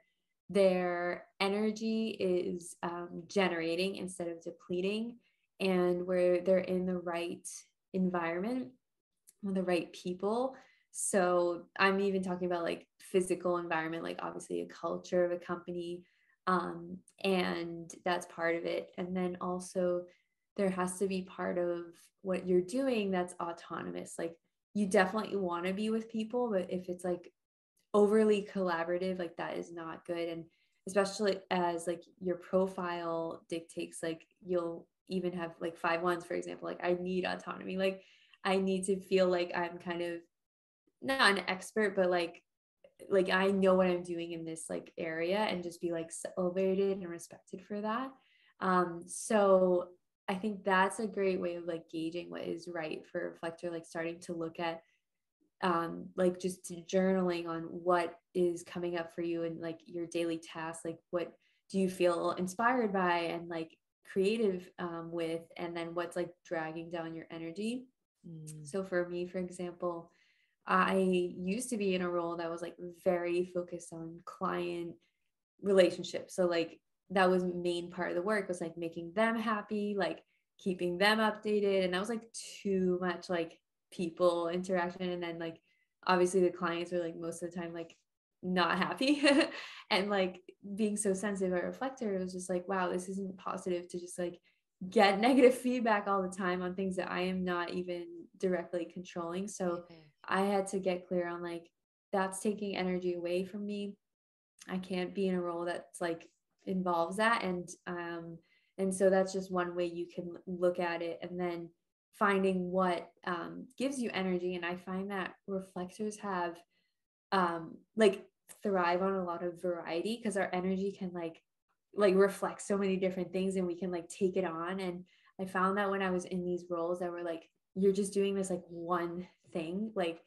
their energy is um, generating instead of depleting and where they're in the right environment with the right people. So i'm even talking about like physical environment like obviously a culture of a company um, and that's part of it. And then also there has to be part of what you're doing that's autonomous. Like you definitely want to be with people but if it's like overly collaborative like that is not good. And especially as like your profile dictates like you'll even have like five ones for example like i need autonomy. Like i need to feel like i'm kind of not an expert but like like i know what i'm doing in this like area and just be like celebrated and respected for that. Um so i think that's a great way of like gauging what is right for a reflector like starting to look at um like just journaling on what is coming up for you and like your daily tasks like what do you feel inspired by and like creative um, with and then what's like dragging down your energy mm. so for me for example i used to be in a role that was like very focused on client relationships so like that was main part of the work was like making them happy like keeping them updated and that was like too much like people interaction and then like obviously the clients were like most of the time like not happy and like being so sensitive or reflector it was just like wow this isn't positive to just like get negative feedback all the time on things that i am not even directly controlling so mm-hmm. i had to get clear on like that's taking energy away from me. I can't be in a role that's like involves that. And um and so that's just one way you can look at it. And then finding what um, gives you energy. And i find that reflectors have um, like thrive on a lot of variety because our energy can like like reflect so many different things and we can like take it on. And i found that when i was in these roles that were like you're just doing this like one thing like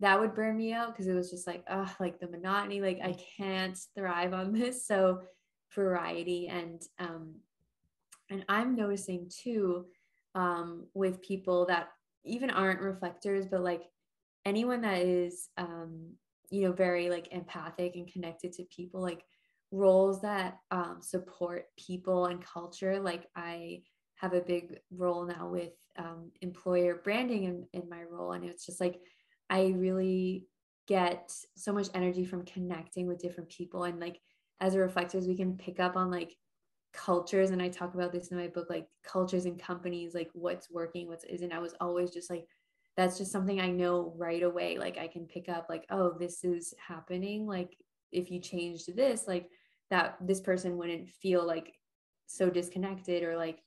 that would burn me out because it was just like oh like the monotony like i can't thrive on this. So variety. And um and i'm noticing too um with people that even aren't reflectors but like anyone that is um you know very like empathic and connected to people like roles that um, support people and culture like i have a big role now with um, employer branding in, in my role. And it's just like i really get so much energy from connecting with different people and like as reflectors we can pick up on like cultures and i talk about this in my book like cultures and companies like what's working what's isn't i was always just like that's just something I know right away. Like I can pick up, like, oh, this is happening. Like if you changed this, like that this person wouldn't feel like so disconnected or like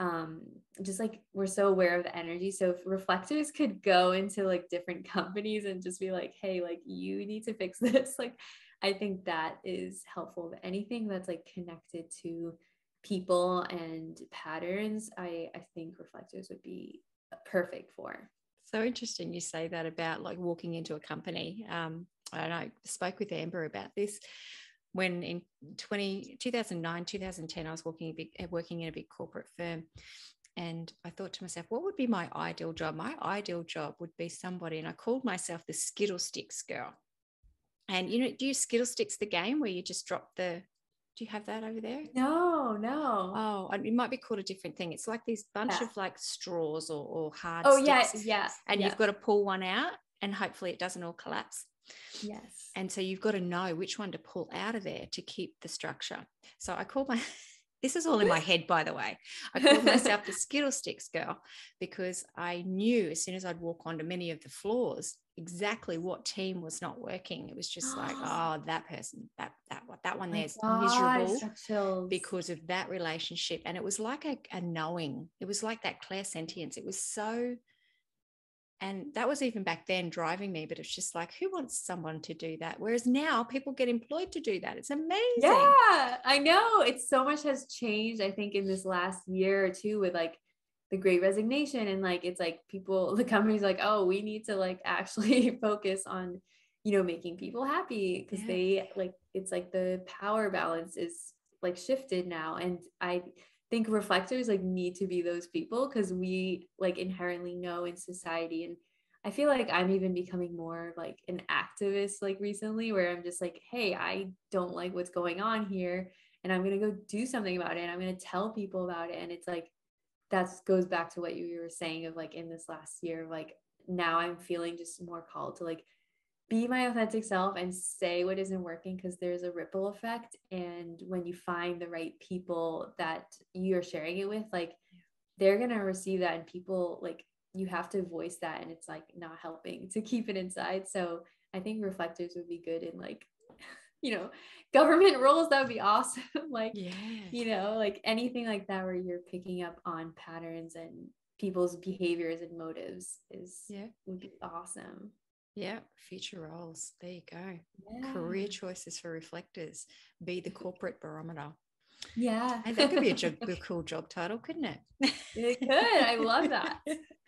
um just like we're so aware of the energy so reflectors could go into like different companies and just be like hey like you need to fix this like i think that is helpful but anything that's like connected to people and patterns i i think reflectors would be perfect for so interesting you say that about like walking into a company. Um, I know I spoke with Amber about this when in 20, 2009, 2010, I was working, a big, uh, working in a big corporate firm. And I thought to myself, what would be my ideal job? My ideal job would be somebody, and I called myself the Skittle Sticks girl. And you know, do you Skittle Sticks the game where you just drop the do you have that over there? No, no. Oh, it might be called a different thing. It's like these bunch yeah. of like straws or, or hard. Oh, yes, yeah, yeah. And you've got to pull one out, and hopefully it doesn't all collapse. Yes. And so you've got to know which one to pull out of there to keep the structure. So I called my this is all in my head, by the way. I called myself the Skittle Sticks girl because I knew as soon as I'd walk onto many of the floors exactly what team was not working. It was just like, oh, that person, that that what that one there's miserable because of that relationship. And it was like a, a knowing. It was like that clairsentience. It was so and that was even back then driving me, but it's just like, who wants someone to do that? Whereas now people get employed to do that. It's amazing. Yeah, I know. It's so much has changed, I think, in this last year or two with like the great resignation. And like, it's like people, the company's like, oh, we need to like actually focus on, you know, making people happy because yeah. they like, it's like the power balance is like shifted now. And I, think reflectors like need to be those people because we like inherently know in society and I feel like I'm even becoming more like an activist like recently where I'm just like, hey, I don't like what's going on here and I'm going to go do something about it and I'm going to tell people about it and it's like that goes back to what you were saying of like in this last year like now I'm feeling just more called to like be my authentic self and say what isn't working because there's a ripple effect and when you find the right people that you're sharing it with like they're going to receive that and people like you have to voice that and it's like not helping to keep it inside. So i think reflectors would be good in like you know government roles that would be awesome like yeah. you know like anything like that where you're picking up on patterns and people's behaviors and motives is yeah. would be awesome yeah, future roles. There you go. Yeah. Career choices for reflectors. Be the corporate barometer. Yeah. And that could be a, job, a cool job title, couldn't it? It could. I love that.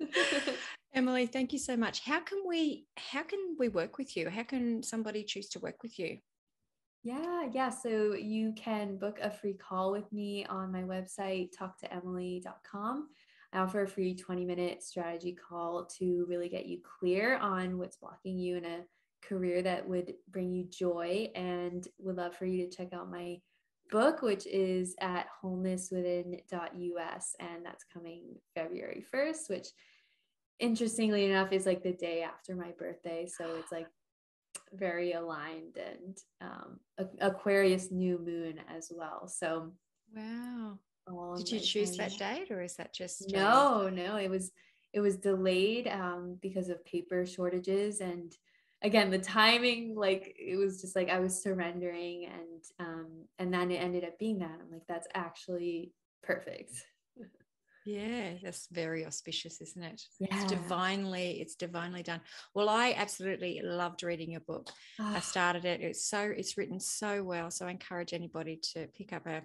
Emily, thank you so much. How can we how can we work with you? How can somebody choose to work with you? Yeah, yeah. So you can book a free call with me on my website, talktoemily.com. I offer a free 20 minute strategy call to really get you clear on what's blocking you in a career that would bring you joy and would love for you to check out my book which is at wholenesswithin.us and that's coming February 1st which interestingly enough is like the day after my birthday so it's like very aligned and um, Aquarius new moon as well so wow did you choose that date or is that just no no it was it was delayed um, because of paper shortages and again the timing like it was just like i was surrendering and um and then it ended up being that. I'm like that's actually perfect. Yeah that's very auspicious isn't it? Yeah. it's divinely it's divinely done. Well i absolutely loved reading your book. Oh. i ah. started it. It's so it's written so well so i encourage anybody to pick up a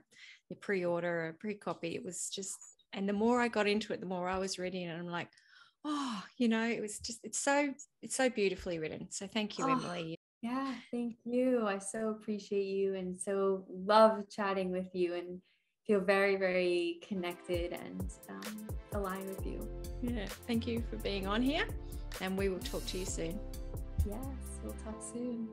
the pre-order, a pre-copy. It was just, and the more I got into it, the more I was reading it. And I'm like, oh, you know, it was just, it's so, it's so beautifully written. So thank you, oh, Emily. Yeah, thank you. I so appreciate you and so love chatting with you and feel very, very connected and um, aligned with you. Yeah, thank you for being on here and we will talk to you soon. Yes, we'll talk soon.